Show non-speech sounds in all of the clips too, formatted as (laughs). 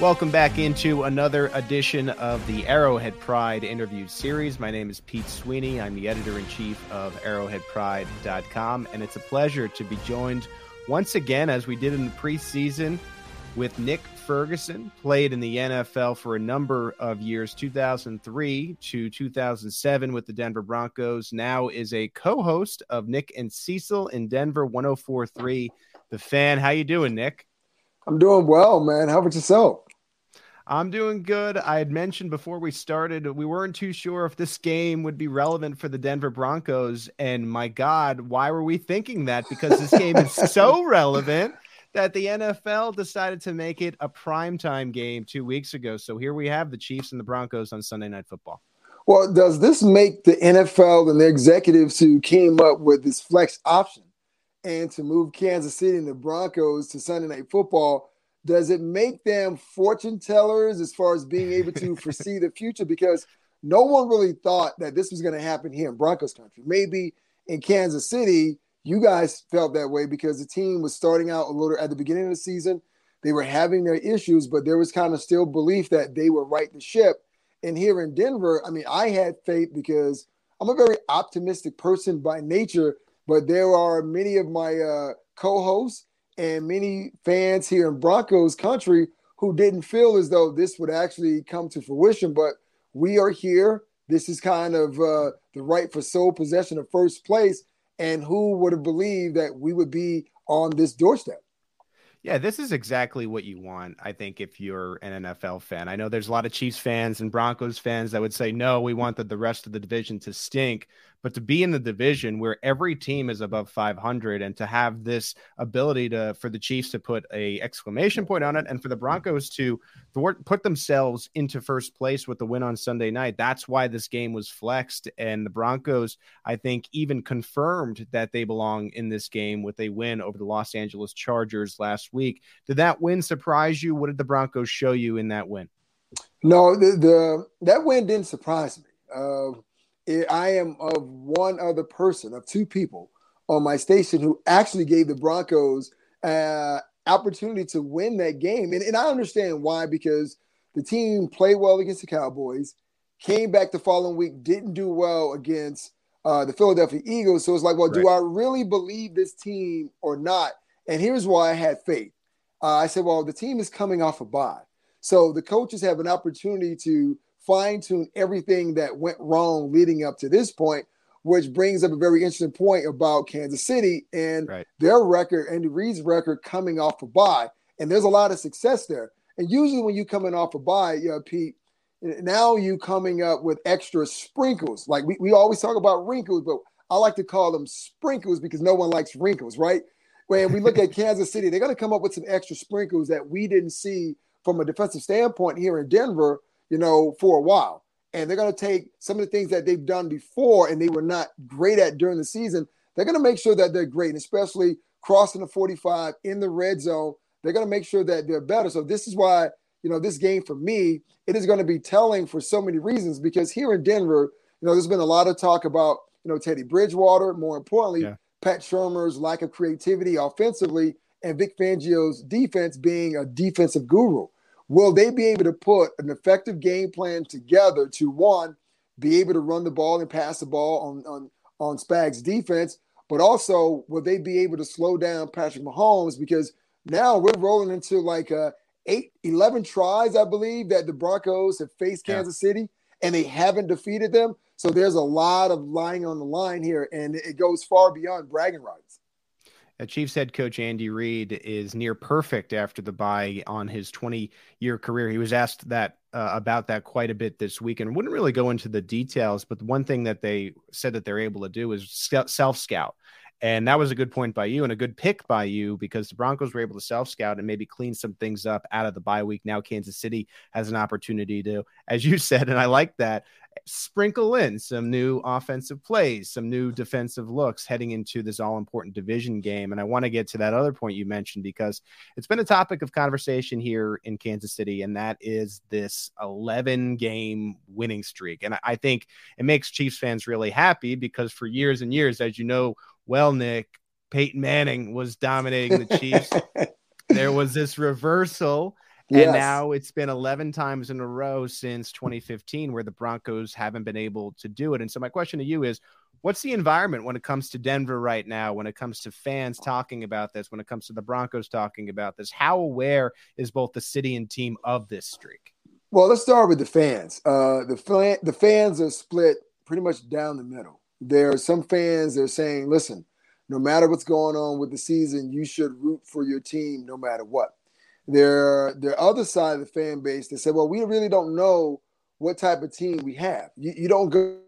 Welcome back into another edition of the Arrowhead Pride interview series. My name is Pete Sweeney. I'm the editor in chief of arrowheadpride.com, and it's a pleasure to be joined once again, as we did in the preseason, with Nick Ferguson. Played in the NFL for a number of years, 2003 to 2007 with the Denver Broncos. Now is a co-host of Nick and Cecil in Denver 1043. The fan, how you doing, Nick? I'm doing well, man. How about yourself? I'm doing good. I had mentioned before we started, we weren't too sure if this game would be relevant for the Denver Broncos. And my God, why were we thinking that? Because this game is so (laughs) relevant that the NFL decided to make it a primetime game two weeks ago. So here we have the Chiefs and the Broncos on Sunday Night Football. Well, does this make the NFL and the executives who came up with this flex option and to move Kansas City and the Broncos to Sunday Night Football? Does it make them fortune tellers as far as being able to (laughs) foresee the future? Because no one really thought that this was going to happen here in Broncos country. Maybe in Kansas City, you guys felt that way because the team was starting out a little at the beginning of the season. They were having their issues, but there was kind of still belief that they would right the ship. And here in Denver, I mean, I had faith because I'm a very optimistic person by nature, but there are many of my uh, co hosts and many fans here in Broncos country who didn't feel as though this would actually come to fruition. But we are here. This is kind of uh, the right for sole possession of first place. And who would have believed that we would be on this doorstep? Yeah, this is exactly what you want, I think, if you're an NFL fan. I know there's a lot of Chiefs fans and Broncos fans that would say, no, we want the, the rest of the division to stink but to be in the division where every team is above 500 and to have this ability to for the Chiefs to put a exclamation point on it and for the Broncos to put themselves into first place with the win on Sunday night. That's why this game was flexed and the Broncos I think even confirmed that they belong in this game with a win over the Los Angeles Chargers last week. Did that win surprise you? What did the Broncos show you in that win? No, the, the that win didn't surprise me. Uh, I am of one other person, of two people on my station who actually gave the Broncos uh, opportunity to win that game. And, and I understand why, because the team played well against the Cowboys, came back the following week, didn't do well against uh, the Philadelphia Eagles. So it's like, well, right. do I really believe this team or not? And here's why I had faith. Uh, I said, well, the team is coming off a bye. So the coaches have an opportunity to fine tune everything that went wrong leading up to this point, which brings up a very interesting point about Kansas City and right. their record, Andy Reid's record coming off a bye. And there's a lot of success there. And usually when you coming off a bye, you know, Pete, now you coming up with extra sprinkles. Like we, we always talk about wrinkles, but I like to call them sprinkles because no one likes wrinkles, right? When we look at (laughs) Kansas City, they're going to come up with some extra sprinkles that we didn't see from a defensive standpoint here in Denver you know, for a while. And they're going to take some of the things that they've done before and they were not great at during the season. They're going to make sure that they're great, and especially crossing the 45 in the red zone. They're going to make sure that they're better. So this is why, you know, this game for me, it is going to be telling for so many reasons because here in Denver, you know, there's been a lot of talk about, you know, Teddy Bridgewater, more importantly, yeah. Pat Shurmur's lack of creativity offensively, and Vic Fangio's defense being a defensive guru. Will they be able to put an effective game plan together to one, be able to run the ball and pass the ball on on on Spags defense, but also will they be able to slow down Patrick Mahomes because now we're rolling into like a 8 11 tries I believe that the Broncos have faced Kansas yeah. City and they haven't defeated them. So there's a lot of lying on the line here and it goes far beyond bragging rights. Chiefs head coach Andy Reid is near perfect after the bye on his 20 year career. He was asked that uh, about that quite a bit this week and wouldn't really go into the details. But the one thing that they said that they're able to do is self scout. And that was a good point by you and a good pick by you because the Broncos were able to self scout and maybe clean some things up out of the bye week. Now Kansas City has an opportunity to, as you (laughs) said, and I like that, sprinkle in some new offensive plays, some new defensive looks heading into this all important division game. And I want to get to that other point you mentioned because it's been a topic of conversation here in Kansas City, and that is this 11 game winning streak. And I think it makes Chiefs fans really happy because for years and years, as you know, well, Nick, Peyton Manning was dominating the Chiefs. (laughs) there was this reversal. Yes. And now it's been 11 times in a row since 2015 where the Broncos haven't been able to do it. And so, my question to you is what's the environment when it comes to Denver right now, when it comes to fans talking about this, when it comes to the Broncos talking about this? How aware is both the city and team of this streak? Well, let's start with the fans. Uh, the, fan, the fans are split pretty much down the middle there are some fans that are saying, listen, no matter what's going on with the season, you should root for your team no matter what. There are other side of the fan base that say, well, we really don't know what type of team we have. You, you don't go,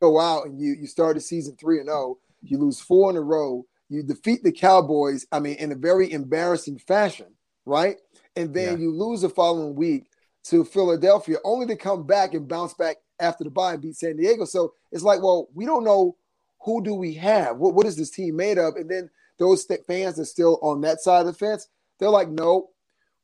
go out and you, you start a season 3 and 0, you lose four in a row, you defeat the Cowboys, I mean, in a very embarrassing fashion, right? And then yeah. you lose the following week to Philadelphia, only to come back and bounce back after the bye and beat San Diego. So it's like, well, we don't know who do we have? What, what is this team made of? And then those fans are still on that side of the fence. They're like, no,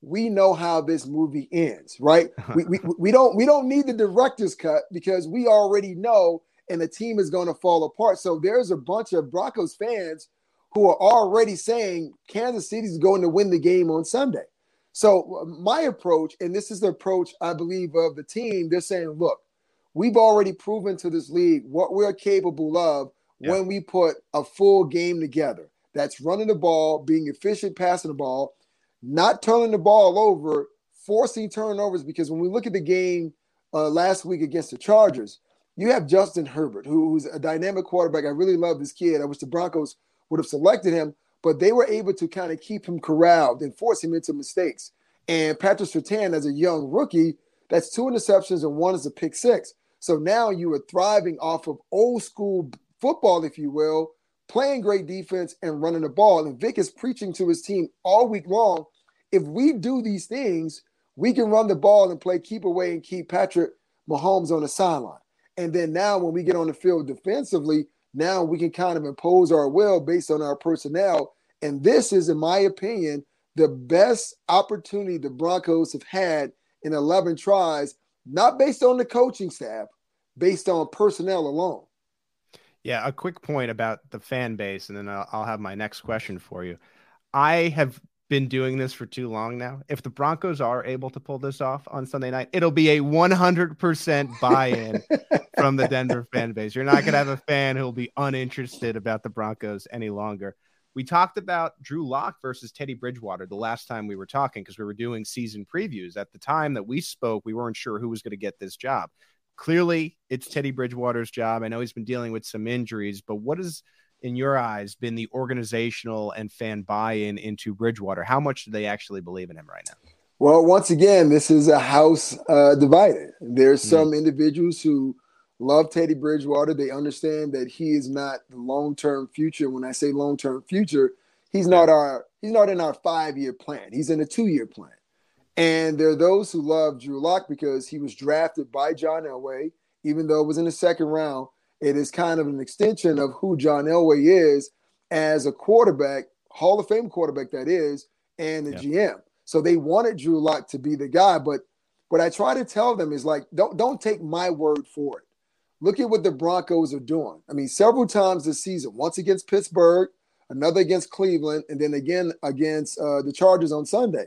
we know how this movie ends, right? (laughs) we, we, we don't we don't need the director's cut because we already know, and the team is going to fall apart. So there's a bunch of Broncos fans who are already saying Kansas City is going to win the game on Sunday. So uh, my approach, and this is the approach I believe of the team, they're saying, look, we've already proven to this league what we're capable of yeah. when we put a full game together. That's running the ball, being efficient passing the ball, not turning the ball over, forcing turnovers. Because when we look at the game uh, last week against the Chargers, you have Justin Herbert, who's a dynamic quarterback. I really love this kid. I wish the Broncos would have selected him, but they were able to kind of keep him corralled and force him into mistakes. And Patrick Surtain, as a young rookie, that's two interceptions and one is a pick six. So now you are thriving off of old school football, if you will, playing great defense and running the ball. And Vic is preaching to his team all week long. If we do these things, we can run the ball and play keep away and keep Patrick Mahomes on the sideline. And then now, when we get on the field defensively, now we can kind of impose our will based on our personnel. And this is, in my opinion, the best opportunity the Broncos have had in 11 tries, not based on the coaching staff, based on personnel alone. Yeah, a quick point about the fan base, and then I'll, I'll have my next question for you. I have been doing this for too long now. If the Broncos are able to pull this off on Sunday night, it'll be a 100% buy in from the Denver fan base. You're not going to have a fan who'll be uninterested about the Broncos any longer. We talked about Drew Lock versus Teddy Bridgewater the last time we were talking because we were doing season previews. At the time that we spoke, we weren't sure who was going to get this job clearly it's Teddy Bridgewater's job. I know he's been dealing with some injuries, but what has, in your eyes, been the organizational and fan buy in into Bridgewater? How much do they actually believe in him right now? Well, once again, this is a house uh, divided. There's mm-hmm. some individuals who love Teddy Bridgewater. They understand that he is not the long term future. When I say long term future, he's not our he's not in our five year plan. He's in a two year plan. And there are those who love Drew Lock because he was drafted by John Elway, even though it was in the second round. It is kind of an extension of who John Elway is as a quarterback, Hall of Fame quarterback that is, and the yeah. GM. So they wanted Drew Lock to be the guy. But what I try to tell them is like, don't don't take my word for it. Look at what the Broncos are doing. I mean, several times this season, once against Pittsburgh, another against Cleveland, and then again against uh, the Chargers on Sunday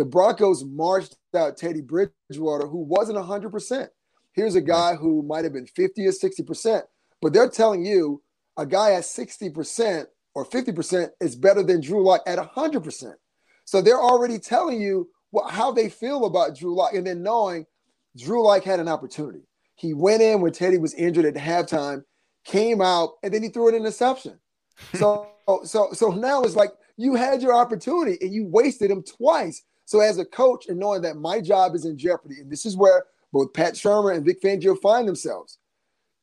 the Broncos marched out Teddy Bridgewater, who wasn't 100%. Here's a guy who might have been 50 or 60%, but they're telling you a guy at 60% or 50% is better than Drew Lock at 100%. So they're already telling you what, how they feel about Drew Lock, and then knowing Drew Lock had an opportunity. He went in when Teddy was injured at halftime, came out, and then he threw an interception. (laughs) So, so, so now it's like you had your opportunity and you wasted him twice. So as a coach and knowing that my job is in jeopardy, and this is where both Pat Shurmur and Vic Fangio find themselves.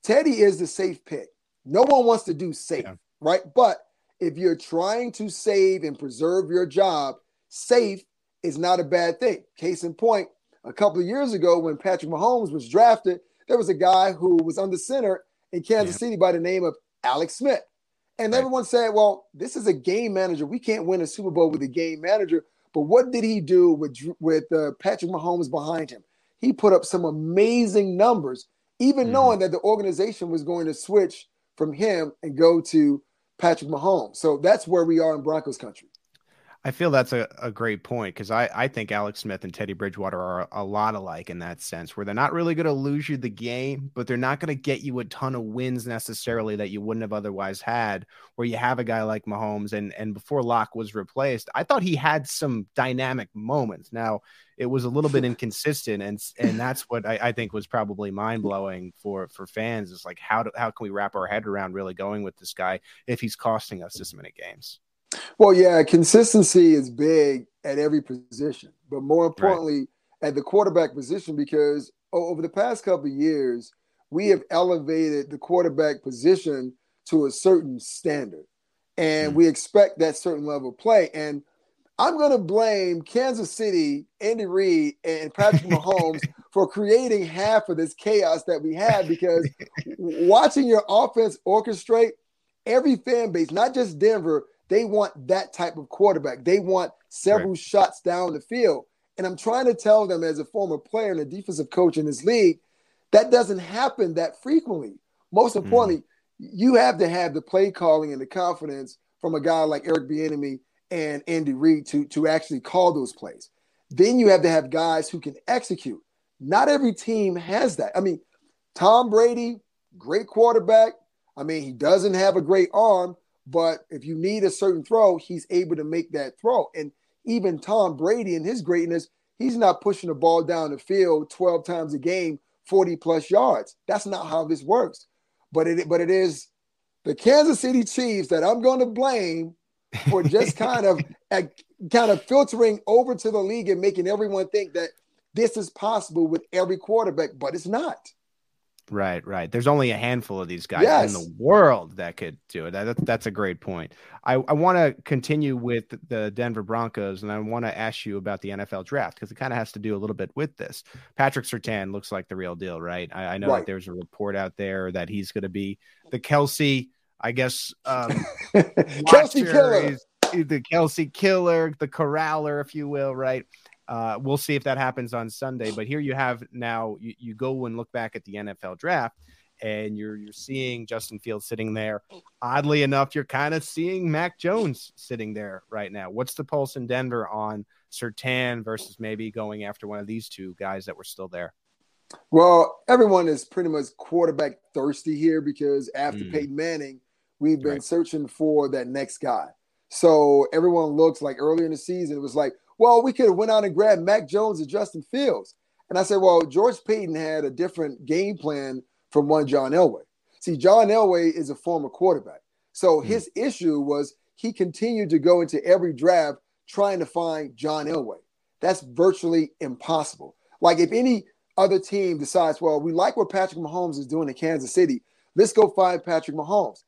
Teddy is the safe pick. No one wants to do safe, yeah. right? But if you're trying to save and preserve your job, safe is not a bad thing. Case in point, a couple of years ago when Patrick Mahomes was drafted, there was a guy who was under center in Kansas yeah. City by the name of Alex Smith. And right. everyone said, well, this is a game manager. We can't win a Super Bowl with a game manager. But what did he do with, with uh, Patrick Mahomes behind him? He put up some amazing numbers, even mm-hmm. knowing that the organization was going to switch from him and go to Patrick Mahomes. So that's where we are in Broncos country. I feel that's a, a great point because I, I think Alex Smith and Teddy Bridgewater are a lot alike in that sense, where they're not really going to lose you the game, but they're not going to get you a ton of wins necessarily that you wouldn't have otherwise had. Where you have a guy like Mahomes, and and before Lock was replaced, I thought he had some dynamic moments. Now it was a little bit (laughs) inconsistent, and and that's what I, I think was probably mind blowing for for fans. Is like how do, how can we wrap our head around really going with this guy if he's costing us this many games? Well, yeah, consistency is big at every position, but more importantly, right. at the quarterback position, because over the past couple of years, we have elevated the quarterback position to a certain standard, and mm we expect that certain level of play. And I'm going to blame Kansas City, Andy Reid, and Patrick (laughs) Mahomes for creating half of this chaos that we have because watching your offense orchestrate every fan base, not just Denver, they want that type of quarterback. They want several right. shots down the field. And I'm trying to tell them as a former player and a defensive coach in this league, that doesn't happen that frequently. Most mm-hmm. importantly, mm. you have to have the play calling and the confidence from a guy like Eric Bieniemy and Andy Reid to, to actually call those plays. Then you have to have guys who can execute. Not every team has that. I mean, Tom Brady, great quarterback. I mean, he doesn't have a great arm, but if you need a certain throw, he's able to make that throw. And even Tom Brady in his greatness, he's not pushing the ball down the field 12 times a game, 40 plus yards. That's not how this works. But it but it is the Kansas City Chiefs that I'm going to blame for just (laughs) kind of kind of filtering over to the league and making everyone think that this is possible with every quarterback, but it's not. Right, right. There's only a handful of these guys yes. in the world that could do it. That, that's a great point. I, I want to continue with the Denver Broncos, and I want to ask you about the NFL draft because it kind of has to do a little bit with this. Patrick Surtain looks like the real deal, right? I, I know right. that there's a report out there that he's going to be the Kelce, I guess, um, (laughs) Kelce killer. the Kelce killer, the corraller, if you will, right? Uh, we'll see if that happens on Sunday. But here you have now you, you go and look back at the NFL draft and you're you're seeing Justin Fields sitting there. Oddly enough, you're kind of seeing Mac Jones sitting there right now. What's the pulse in Denver on Surtain versus maybe going after one of these two guys that were still there? Well, everyone is pretty much quarterback thirsty here because after mm. Peyton Manning, we've been right. searching for that next guy. So everyone looks like earlier in the season, it was like, well, we could have went out and grabbed Mac Jones and Justin Fields. And I said, well, George Paton had a different game plan from one John Elway. See, John Elway is a former quarterback. So mm-hmm. his issue was he continued to go into every draft trying to find John Elway. That's virtually impossible. Like if any other team decides, well, we like what Patrick Mahomes is doing in Kansas City, let's go find Patrick Mahomes.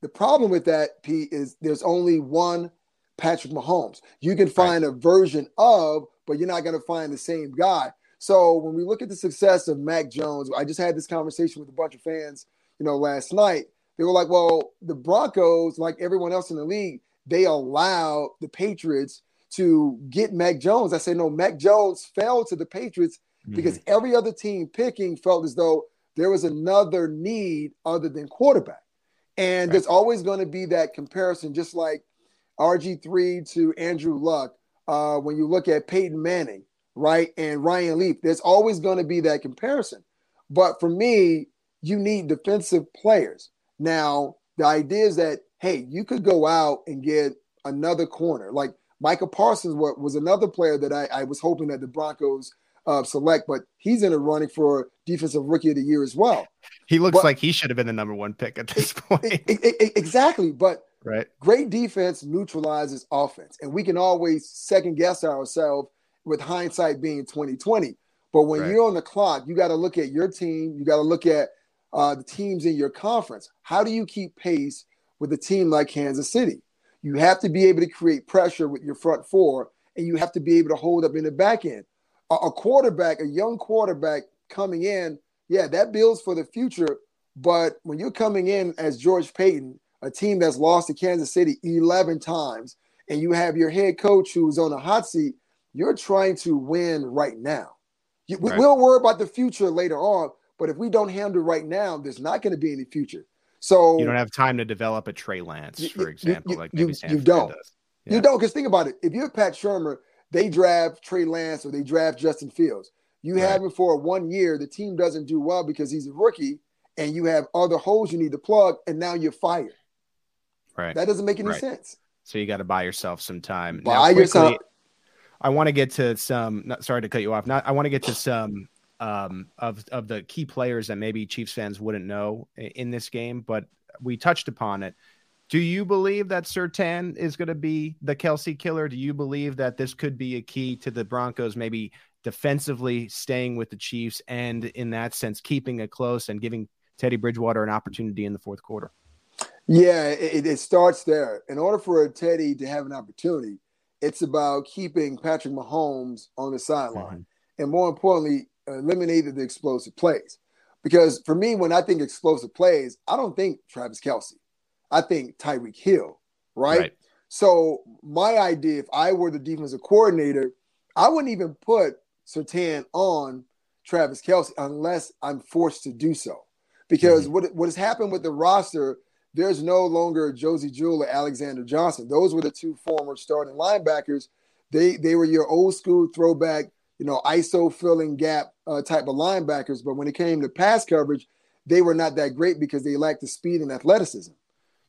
The problem with that, Pete, is there's only one Patrick Mahomes. You can find right. a version of, but you're not going to find the same guy. So when we look at the success of Mac Jones, I just had this conversation with a bunch of fans, you know, last night. They were like, well, the Broncos, like everyone else in the league, they allowed the Patriots to get Mac Jones. I said, no, Mac Jones fell to the Patriots mm-hmm. because every other team picking felt as though there was another need other than quarterback. And right. there's always going to be that comparison, just like RG3 to Andrew Luck, uh, when you look at Peyton Manning, right, and Ryan Leaf, there's always going to be that comparison. But for me, you need defensive players. Now, the idea is that, hey, you could go out and get another corner. Like Michael Parsons was another player that I, I was hoping that the Broncos uh, select, but he's in a running for defensive rookie of the year as well. He looks but, like he should have been the number one pick at this point. exactly. But right. Great defense neutralizes offense, and we can always second guess ourselves with hindsight being 2020. But when right. you're on the clock, you got to look at your team. You got to look at uh, the teams in your conference. How do you keep pace with a team like Kansas City? You have to be able to create pressure with your front four, and you have to be able to hold up in the back end. A, a quarterback, a young quarterback coming in, yeah, that builds for the future. But when you're coming in as George Paton, a team that's lost to Kansas City 11 times, and you have your head coach who's on a hot seat, you're trying to win right now. You, right. We'll worry about the future later on, but if we don't handle right now, there's not going to be any future. So you don't have time to develop a Trey Lance, for example, you, like maybe you, you don't. Yeah. You don't, because think about it. If you're Pat Shurmur, they draft Trey Lance or they draft Justin Fields. You right. have him for one year. The team doesn't do well because he's a rookie, and you have other holes you need to plug, and now you're fired. Right. That doesn't make any right. sense. So you got to buy yourself some time. Buy now, quickly, yourself. I want to get to some. Not, sorry to cut you off. Not. I want to get to some um, of of the key players that maybe Chiefs fans wouldn't know in this game, but we touched upon it. Do you believe that Surtain is going to be the Kelce killer? Do you believe that this could be a key to the Broncos maybe defensively staying with the Chiefs and in that sense keeping it close and giving Teddy Bridgewater an opportunity in the fourth quarter? Yeah, it, it starts there. In order for Teddy to have an opportunity, it's about keeping Patrick Mahomes on the sideline. Mm-hmm. And more importantly, eliminated the explosive plays. Because for me, when I think explosive plays, I don't think Travis Kelce. I think Tyreek Hill, right? right? So my idea, if I were the defensive coordinator, I wouldn't even put Surtain on Travis Kelce unless I'm forced to do so. Because mm-hmm. what, what has happened with the roster, there's no longer Josey Jewell or Alexander Johnson. Those were the two former starting linebackers. They they were your old school throwback you know, ISO filling gap uh, type of linebackers. But when it came to pass coverage, they were not that great because they lacked the speed and athleticism.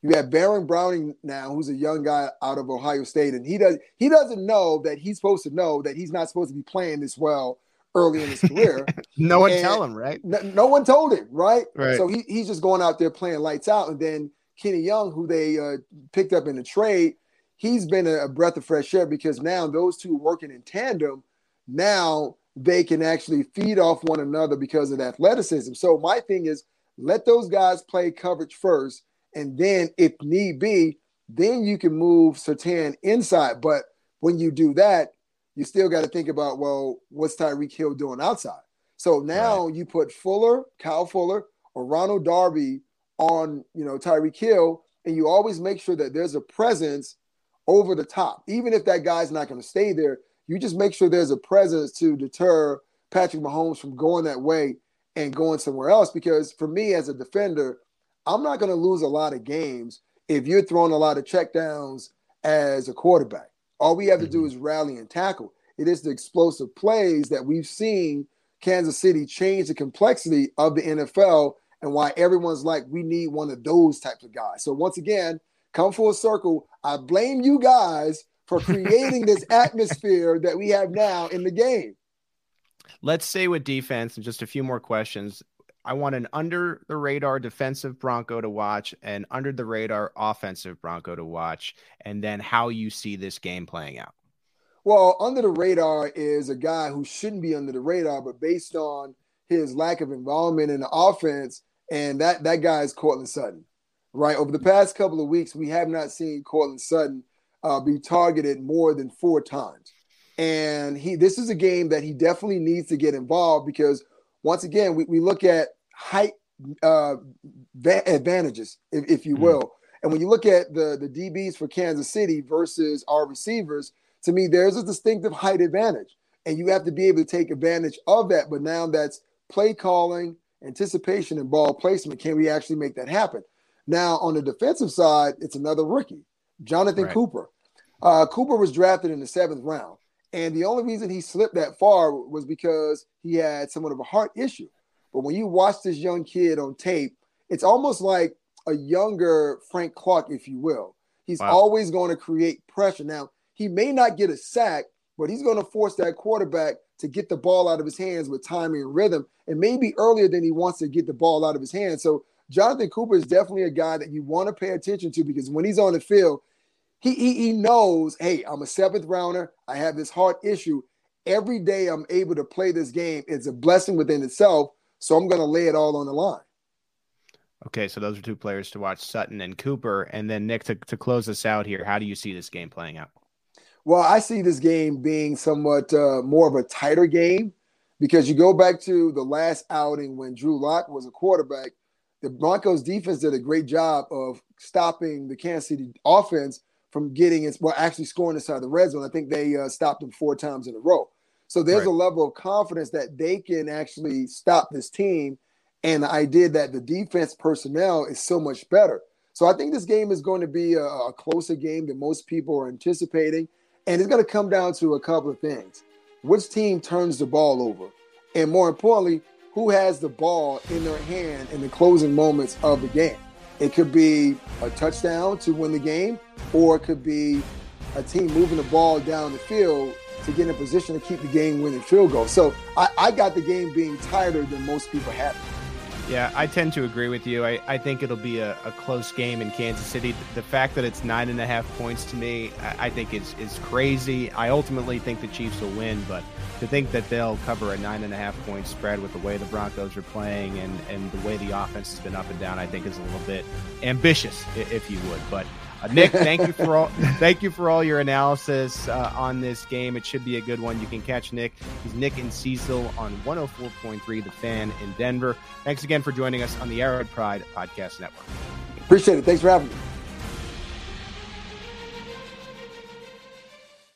You have Baron Browning now, who's a young guy out of Ohio State, and he does he doesn't know that he's supposed to know that he's not supposed to be playing this well early in his career. (laughs) no one and tell him, right? No, no, one told him, right? Right. So he, he's just going out there playing lights out, and then Kenny Young, who they uh, picked up in the trade, he's been a, a breath of fresh air because now those two working in tandem now they can actually feed off one another because of athleticism. So my thing is let those guys play coverage first, and then if need be, then you can move Surtain inside. But when you do that, you still got to think about well, what's Tyreek Hill doing outside? So now right. you put Fuller, Kyle Fuller, or Ronald Darby on, you know, Tyreek Hill, and you always make sure that there's a presence over the top, even if that guy's not going to stay there you just make sure there's a presence to deter Patrick Mahomes from going that way and going somewhere else. Because for me as a defender, I'm not going to lose a lot of games if you're throwing a lot of checkdowns as a quarterback. All we have to do mm-hmm. is rally and tackle. It is the explosive plays that we've seen Kansas City change the complexity of the NFL and why everyone's like, we need one of those types of guys. So once again, come full circle. I blame you guys for creating this (laughs) atmosphere that we have now in the game. Let's stay with defense and just a few more questions. I want an under the radar defensive Bronco to watch and under the radar offensive Bronco to watch, and then how you see this game playing out. Well, under the radar is a guy who shouldn't be under the radar, but based on his lack of involvement in the offense, and that that guy is Courtland Sutton. Right over the past couple of weeks, we have not seen Courtland Sutton uh, be targeted more than four times. And he, this is a game that he definitely needs to get involved because once again, we, we look at height uh, advantages, if, if you mm-hmm. will. Mm. And when you look at the, the DBs for Kansas City versus our receivers, to me, there's a distinctive height advantage. And you have to be able to take advantage of that. But now that's play calling, anticipation, and ball placement. Can we actually make that happen? Now, on the defensive side, it's another rookie, Jonathan right. Cooper. Uh, Cooper was drafted in the seventh round. And the only reason he slipped that far was because he had somewhat of a heart issue. But when you watch this young kid on tape, it's almost like a younger Frank Clark, if you will. He's wow. always going to create pressure. Now, he may not get a sack, but he's going to force that quarterback to get the ball out of his hands with timing and rhythm, and maybe earlier than he wants to get the ball out of his hands. So Jonathan Cooper is definitely a guy that you want to pay attention to because when he's on the field, he, he, he knows, hey, I'm a seventh rounder. I have this heart issue. Every day I'm able to play this game. It's a blessing within itself. So I'm going to lay it all on the line. Okay, so those are two players to watch, Sutton and Cooper. And then Nick, to, to close us out here, how do you see this game playing out? Well, I see this game being somewhat uh, more of a tighter game because you go back to the last outing when Drew Lock was a quarterback. The Broncos defense did a great job of stopping the Kansas City offense from getting it, well, actually scoring inside the red zone. I think they uh, stopped them four times in a row. So there's right. a level of confidence that they can actually stop this team and the idea that the defense personnel is so much better. So I think this game is going to be a, a closer game than most people are anticipating. And it's going to come down to a couple of things. Which team turns the ball over? And more importantly, who has the ball in their hand in the closing moments of the game? It could be a touchdown to win the game, or it could be a team moving the ball down the field to get in a position to keep the game winning field goal. So I, I got the game being tighter than most people have. Yeah, I tend to agree with you. I, I think it'll be a, a close game in Kansas City. The fact that it's nine and a half points to me, I, I think is is crazy. I ultimately think the Chiefs will win, but to think that they'll cover a nine and a half point spread with the way the Broncos are playing and, and the way the offense has been up and down, I think is a little bit ambitious, if you would. But Nick, thank you for all thank you for all your analysis uh, on this game. It should be a good one. You can catch Nick. He's Nick and Cecil on 104.3 The Fan in Denver. Thanks again for joining us on the Arrowhead Pride Podcast Network. Appreciate it. Thanks for having me.